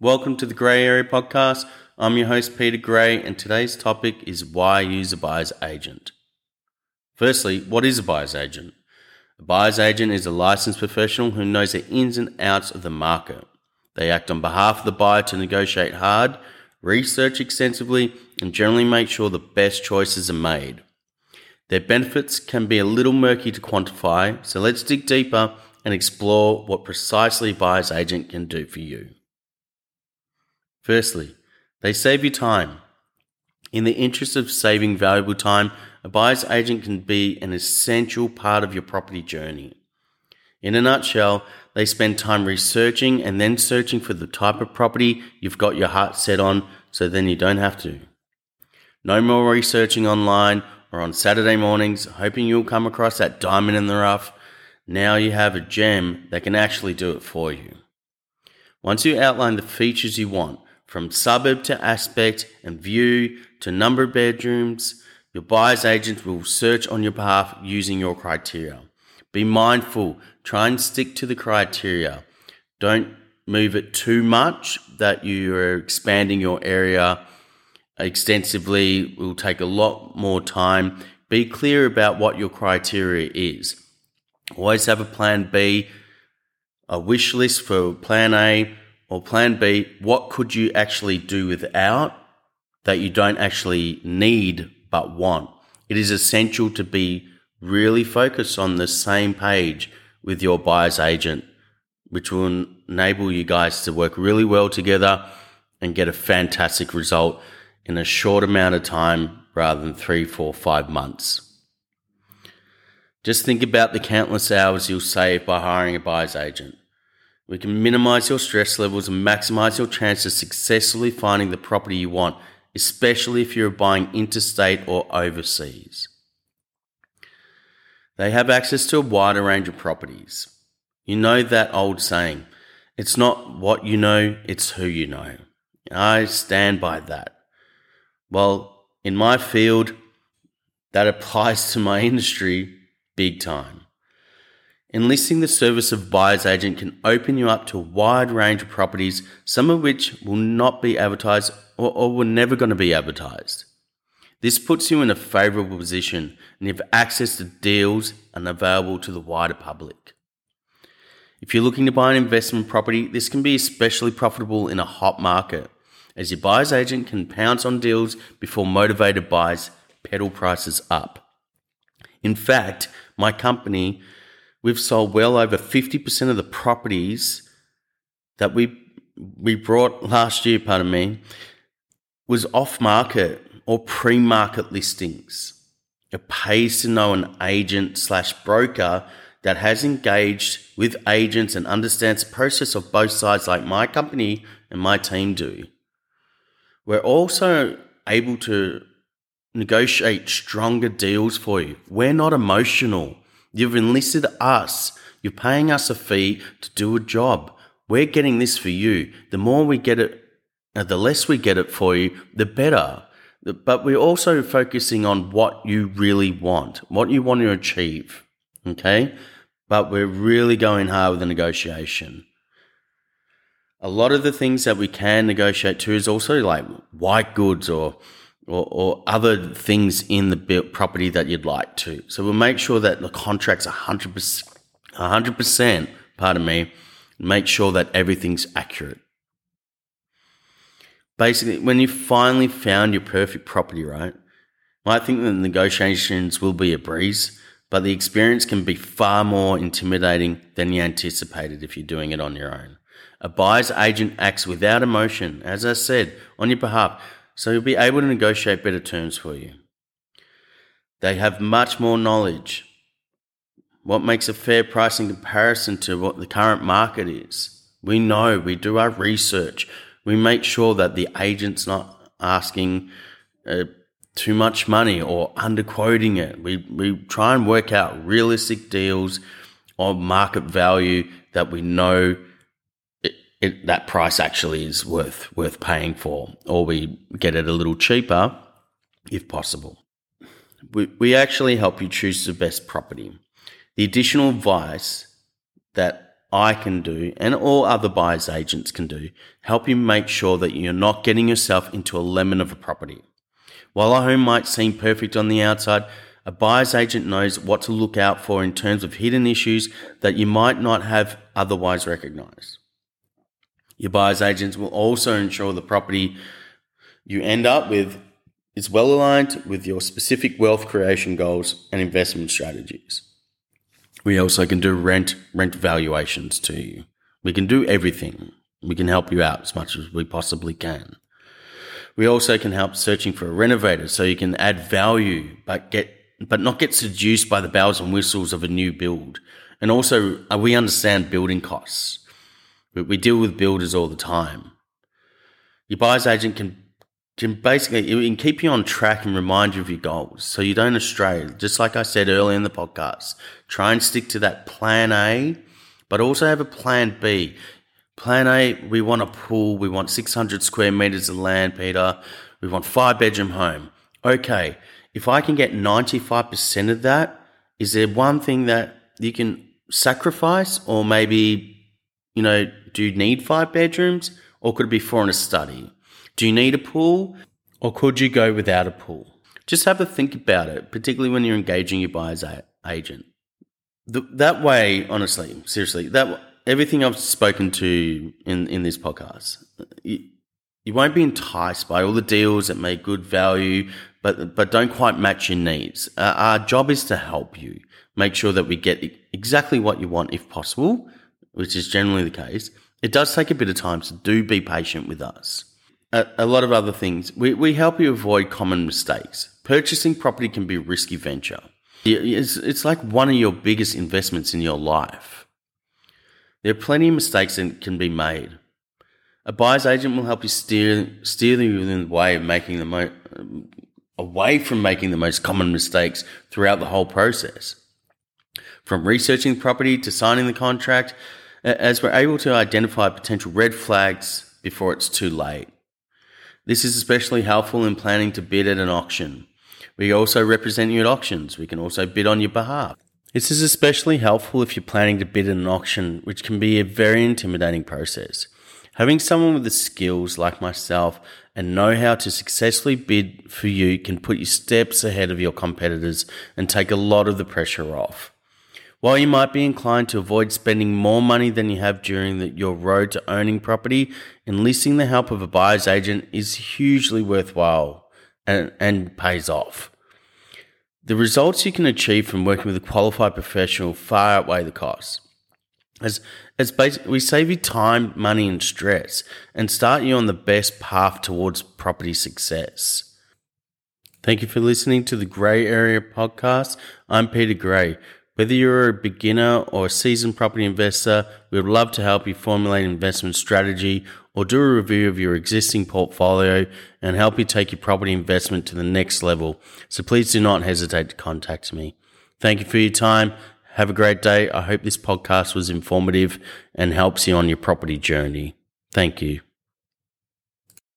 Welcome to the Gray Area Podcast. I'm your host, Peter Gray, and today's topic is why use a buyer's agent. Firstly, what is a buyer's agent? A buyer's agent is a licensed professional who knows the ins and outs of the market. They act on behalf of the buyer to negotiate hard, research extensively, and generally make sure the best choices are made. Their benefits can be a little murky to quantify, so let's dig deeper and explore what precisely a buyer's agent can do for you. Firstly, they save you time. In the interest of saving valuable time, a buyer's agent can be an essential part of your property journey. In a nutshell, they spend time researching and then searching for the type of property you've got your heart set on so then you don't have to. No more researching online or on Saturday mornings hoping you'll come across that diamond in the rough. Now you have a gem that can actually do it for you. Once you outline the features you want, from suburb to aspect and view to number of bedrooms, your buyer's agent will search on your behalf using your criteria. Be mindful, try and stick to the criteria. Don't move it too much that you are expanding your area extensively. It will take a lot more time. Be clear about what your criteria is. Always have a plan B, a wish list for plan A, or plan B, what could you actually do without that you don't actually need but want? It is essential to be really focused on the same page with your buyer's agent, which will enable you guys to work really well together and get a fantastic result in a short amount of time rather than three, four, five months. Just think about the countless hours you'll save by hiring a buyer's agent. We can minimize your stress levels and maximize your chance of successfully finding the property you want, especially if you're buying interstate or overseas. They have access to a wider range of properties. You know that old saying, it's not what you know, it's who you know. I stand by that. Well, in my field, that applies to my industry big time. Enlisting the service of buyer's agent can open you up to a wide range of properties, some of which will not be advertised or, or were never going to be advertised. This puts you in a favourable position and you have access to deals unavailable to the wider public. If you're looking to buy an investment property, this can be especially profitable in a hot market, as your buyer's agent can pounce on deals before motivated buyers pedal prices up. In fact, my company we've sold well over 50% of the properties that we we brought last year, pardon me, was off market or pre market listings. It pays to know an agent slash broker that has engaged with agents and understands the process of both sides, like my company and my team do. We're also able to negotiate stronger deals for you. We're not emotional. You've enlisted us. You're paying us a fee to do a job. We're getting this for you. The more we get it, uh, the less we get it for you, the better. But we're also focusing on what you really want, what you want to achieve. Okay. But we're really going hard with the negotiation. A lot of the things that we can negotiate to is also like white goods or or, or other things in the property that you'd like to. So we'll make sure that the contract's 100%, 100%, pardon me, make sure that everything's accurate. Basically, when you finally found your perfect property, right? I think the negotiations will be a breeze, but the experience can be far more intimidating than you anticipated if you're doing it on your own. A buyer's agent acts without emotion, as I said, on your behalf so you'll be able to negotiate better terms for you. They have much more knowledge. What makes a fair price in comparison to what the current market is? We know, we do our research. We make sure that the agent's not asking uh, too much money or underquoting it. We, we try and work out realistic deals on market value that we know it, that price actually is worth worth paying for, or we get it a little cheaper if possible. We, we actually help you choose the best property. The additional advice that I can do and all other buyers agents can do help you make sure that you're not getting yourself into a lemon of a property. While a home might seem perfect on the outside, a buyer's agent knows what to look out for in terms of hidden issues that you might not have otherwise recognized. Your buyer's agents will also ensure the property you end up with is well aligned with your specific wealth creation goals and investment strategies. We also can do rent rent valuations to you. We can do everything. We can help you out as much as we possibly can. We also can help searching for a renovator so you can add value but get but not get seduced by the bells and whistles of a new build. And also uh, we understand building costs. We deal with builders all the time. Your buyer's agent can can basically it can keep you on track and remind you of your goals so you don't astray. Just like I said earlier in the podcast, try and stick to that plan A, but also have a plan B. Plan A, we want a pool, we want 600 square meters of land, Peter. We want five bedroom home. Okay, if I can get 95% of that, is there one thing that you can sacrifice or maybe, you know, do you need five bedrooms or could it be four in a study? Do you need a pool or could you go without a pool? Just have a think about it, particularly when you're engaging your buyer's agent. The, that way, honestly, seriously, that everything I've spoken to in, in this podcast, you, you won't be enticed by all the deals that make good value, but but don't quite match your needs. Uh, our job is to help you make sure that we get exactly what you want, if possible, which is generally the case. It does take a bit of time, so do be patient with us a, a lot of other things. We, we help you avoid common mistakes. Purchasing property can be a risky venture. It's, it's like one of your biggest investments in your life. There are plenty of mistakes that can be made. A buyer's agent will help you steer steer you in the way of making the mo- away from making the most common mistakes throughout the whole process. From researching the property to signing the contract, as we're able to identify potential red flags before it's too late. This is especially helpful in planning to bid at an auction. We also represent you at auctions. We can also bid on your behalf. This is especially helpful if you're planning to bid at an auction, which can be a very intimidating process. Having someone with the skills like myself and know how to successfully bid for you can put you steps ahead of your competitors and take a lot of the pressure off. While you might be inclined to avoid spending more money than you have during the, your road to owning property, enlisting the help of a buyer's agent is hugely worthwhile and, and pays off. The results you can achieve from working with a qualified professional far outweigh the costs. As, as we save you time, money, and stress and start you on the best path towards property success. Thank you for listening to the Gray Area podcast. I'm Peter Gray. Whether you're a beginner or a seasoned property investor, we would love to help you formulate an investment strategy or do a review of your existing portfolio and help you take your property investment to the next level. So please do not hesitate to contact me. Thank you for your time. Have a great day. I hope this podcast was informative and helps you on your property journey. Thank you.